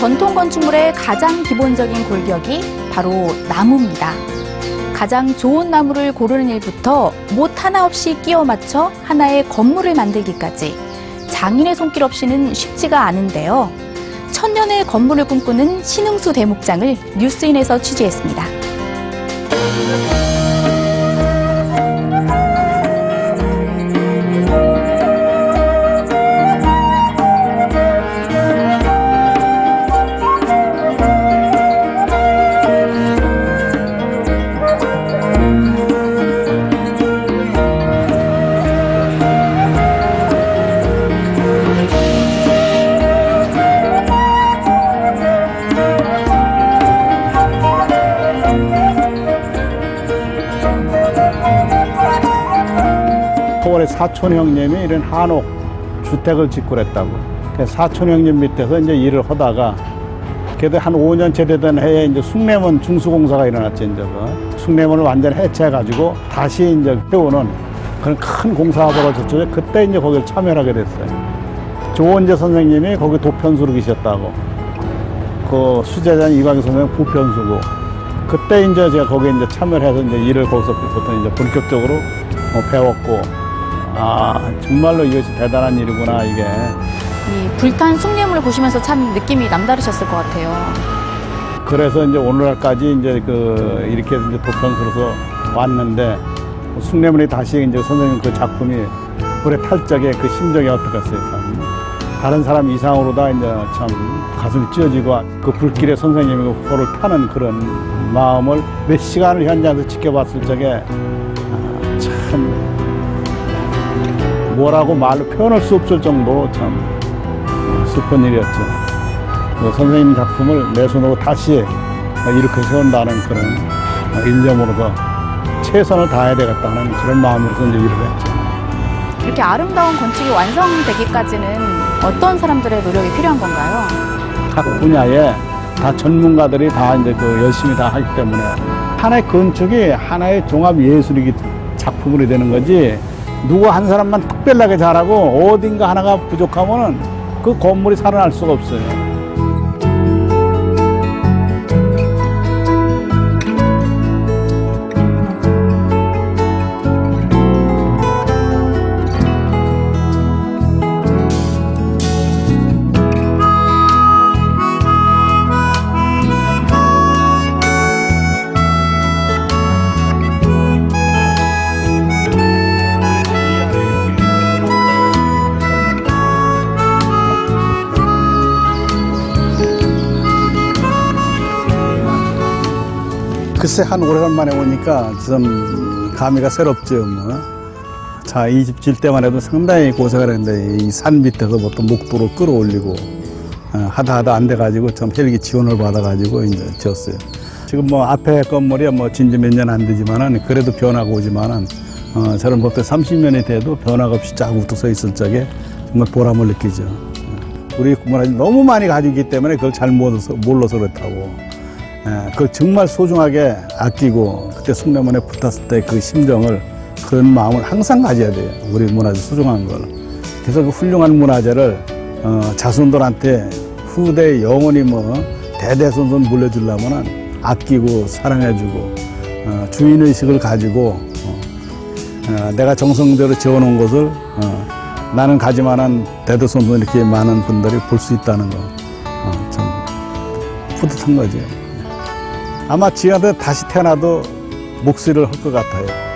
건축물의 가장 기본적인 골격이 바로 나무입니다. 가장 좋은 나무를 고르는 일부터 못 하나 없이 끼워 맞춰 하나의 건물을 만들기까지 장인의 손길 없이는 쉽지가 않은데요. 천년의 건물을 꿈꾸는 신흥수 대목장을 뉴스인에서 취재했습니다. 서울의 사촌 형님이 이런 한옥 주택을 짓고 그랬다고. 그래서 사촌 형님 밑에서 이제 일을 하다가 그래도 한 5년째 되던 해에 이제 숭례문 중수공사가 일어났죠, 이제 그. 숭례문을 완전 해체해가지고 다시 이제 세우는 그런 큰 공사가 벌어졌죠. 그때 이제 거기를 참여하게 됐어요. 조원재 선생님이 거기 도편수로 계셨다고. 그 수제자는 이광희 선생님 부편수고. 그때 이제 제가 거기에 이제 참여를 해서 이제 일을 거기서부터 이제 본격적으로 어, 배웠고, 아, 정말로 이것이 대단한 일이구나, 이게. 이 불탄 숭례물을 보시면서 참 느낌이 남다르셨을 것 같아요. 그래서 이제 오늘날까지 이제 그, 이렇게 이제 도편수로서 왔는데, 숭례문이 다시 이제 선생님 그 작품이 불에 탈 적에 그 심정이 어떻겠어요, 참. 다른 사람 이상으로 다 이제 참 가슴이 찢어지고 그 불길에 선생님이 그 포를 타는 그런 마음을 몇 시간을 현장에서 지켜봤을 적에 아, 참 뭐라고 말로 표현할 수 없을 정도로 참 슬픈 일이었죠. 그 선생님 작품을 내 손으로 다시 이렇게 세운다는 그런 일념으로서 최선을 다해야 되겠다는 그런 마음으로서 이제 일을 했죠. 이렇게 아름다운 건축이 완성되기까지는 어떤 사람들의 노력이 필요한 건가요? 각 분야에 다 전문가들이 다 이제 그 열심히 다 하기 때문에 하나의 건축이 하나의 종합 예술이기 작품으로 되는 거지 누구 한 사람만 특별하게 잘하고 어딘가 하나가 부족하면은 그 건물이 살아날 수가 없어요. 글쎄 한 오래간만에 오니까 좀 감회가 새롭죠. 뭐. 자, 이 집 질 때만 해도 상당히 고생을 했는데 이 산 밑에서 보통 목도로 끌어올리고 어, 하다 하다 안 돼가지고 좀 헬기 지원을 받아가지고 이제 지었어요. 지금 뭐 앞에 건물이 뭐 진지 몇 년 안 되지만은 그래도 변화가 오지만은 어, 저는 보통 30년이 돼도 변화가 없이 쫙 우뚝 서 있을 적에 정말 보람을 느끼죠. 우리 문화를 너무 많이 가지고 있기 때문에 그걸 잘 몰라서, 몰라서 그렇다고. 예, 그걸 정말 소중하게 아끼고 그때 숭례문에 붙었을 때 그 심정을 그런 마음을 항상 가져야 돼요. 우리 문화재 소중한 걸. 그래서 그 훌륭한 문화재를 어, 자손들한테 후대 영원히 뭐 대대손손 물려주려면은 아끼고 사랑해주고 어, 주인의식을 가지고 어, 어, 내가 정성대로 지어놓은 것을 어, 나는 가지만한 대대손손 이렇게 많은 분들이 볼 수 있다는 거. 어, 참 뿌듯한 거죠. 아마 지한테 다시 태어나도 목소리를 할 것 같아요.